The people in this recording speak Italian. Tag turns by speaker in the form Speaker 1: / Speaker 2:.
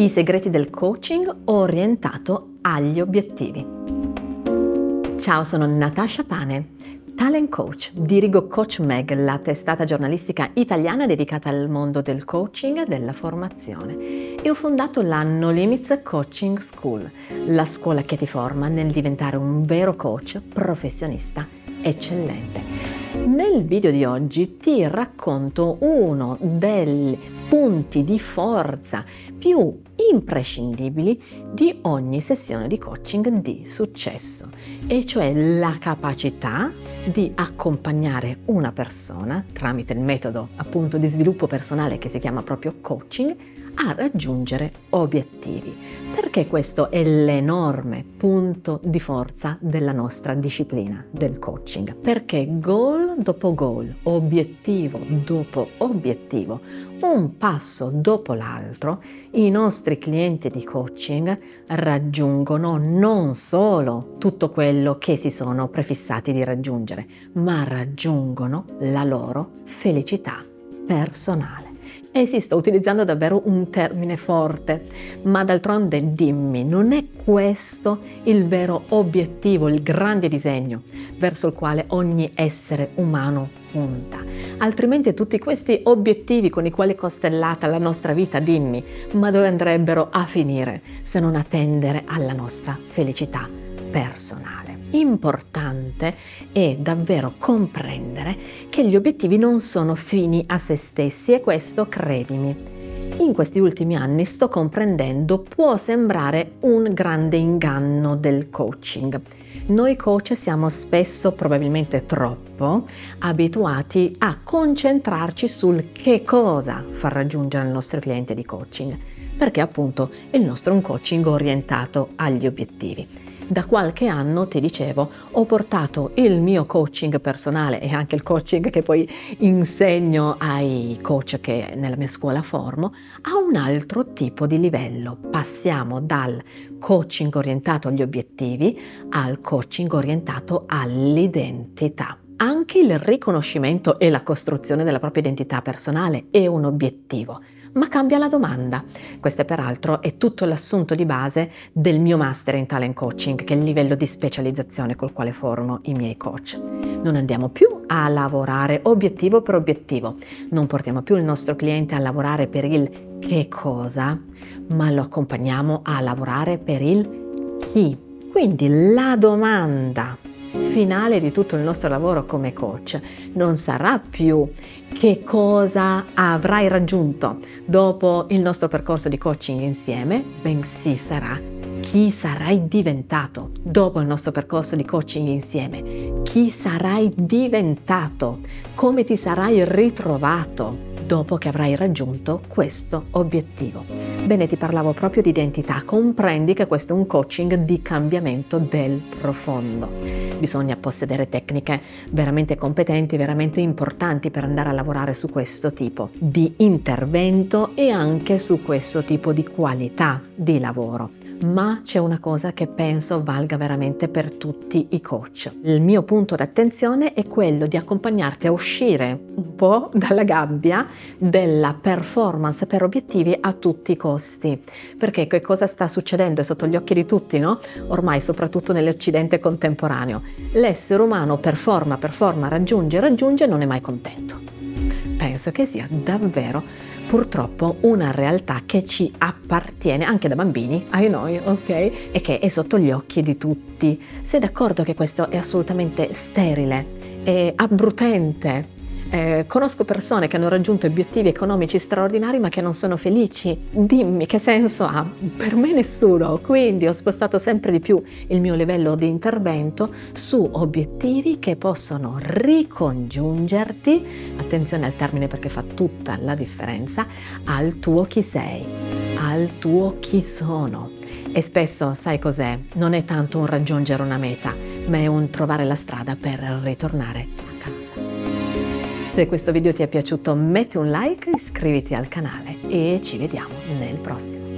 Speaker 1: I segreti del coaching orientato agli obiettivi. Ciao, sono Natasha Pane, talent coach. Dirigo Coach Mag, la testata giornalistica italiana dedicata al mondo del coaching e della formazione. E ho fondato la No Limits Coaching School, la scuola che ti forma nel diventare un vero coach professionista eccellente. Nel video di oggi ti racconto uno dei punti di forza più imprescindibili di ogni sessione di coaching di successo, e cioè la capacità di accompagnare una persona tramite il metodo appunto di sviluppo personale che si chiama proprio coaching a raggiungere obiettivi, perché questo è l'enorme punto di forza della nostra disciplina del coaching, perché goal dopo goal, obiettivo dopo obiettivo, un passo dopo l'altro, i nostri clienti di coaching raggiungono non solo tutto quello che si sono prefissati di raggiungere, ma raggiungono la loro felicità personale. Eh sì, sto utilizzando davvero un termine forte, ma d'altronde dimmi, non è questo il vero obiettivo, il grande disegno verso il quale ogni essere umano punta? Altrimenti tutti questi obiettivi con i quali è costellata la nostra vita, dimmi, ma dove andrebbero a finire se non a tendere alla nostra felicità personale? Importante è davvero comprendere che gli obiettivi non sono fini a se stessi e questo credimi. In questi ultimi anni sto comprendendo può sembrare un grande inganno del coaching. Noi coach siamo spesso, probabilmente troppo, abituati a concentrarci sul che cosa far raggiungere al nostro cliente di coaching, perché appunto il nostro è un coaching orientato agli obiettivi da qualche anno, ti dicevo, ho portato il mio coaching personale e anche il coaching che poi insegno ai coach che nella mia scuola formo a un altro tipo di livello. Passiamo dal coaching orientato agli obiettivi al coaching orientato all'identità. Anche il riconoscimento e la costruzione della propria identità personale è un obiettivo ma cambia la domanda. Questo peraltro è tutto l'assunto di base del mio master in talent coaching, che è il livello di specializzazione col quale formo i miei coach. Non andiamo più a lavorare obiettivo per obiettivo, non portiamo più il nostro cliente a lavorare per il che cosa, ma lo accompagniamo a lavorare per il chi. Quindi la domanda finale di tutto il nostro lavoro come coach non sarà più che cosa avrai raggiunto dopo il nostro percorso di coaching insieme, bensì sarà chi sarai diventato dopo il nostro percorso di coaching insieme, chi sarai diventato, come ti sarai ritrovato dopo che avrai raggiunto questo obiettivo. Bene, ti parlavo proprio di identità, comprendi che questo è un coaching di cambiamento del profondo. Bisogna possedere tecniche veramente competenti, veramente importanti per andare a lavorare su questo tipo di intervento e anche su questo tipo di qualità di lavoro ma c'è una cosa che penso valga veramente per tutti i coach. Il mio punto d'attenzione è quello di accompagnarti a uscire un po' dalla gabbia della performance per obiettivi a tutti i costi. Perché che cosa sta succedendo? È sotto gli occhi di tutti, no? Ormai soprattutto nell'Occidente contemporaneo. L'essere umano performa, performa, raggiunge, raggiunge e non è mai contento. Penso che sia davvero purtroppo una realtà che ci appartiene anche da bambini, ai noi, ok? E che è sotto gli occhi di tutti. Sei d'accordo che questo è assolutamente sterile, è abbrutente, eh, conosco persone che hanno raggiunto obiettivi economici straordinari ma che non sono felici. Dimmi che senso ha? Per me nessuno. Quindi ho spostato sempre di più il mio livello di intervento su obiettivi che possono ricongiungerti, attenzione al termine perché fa tutta la differenza, al tuo chi sei, al tuo chi sono. E spesso, sai cos'è? Non è tanto un raggiungere una meta, ma è un trovare la strada per ritornare a casa. Se questo video ti è piaciuto metti un like, iscriviti al canale e ci vediamo nel prossimo.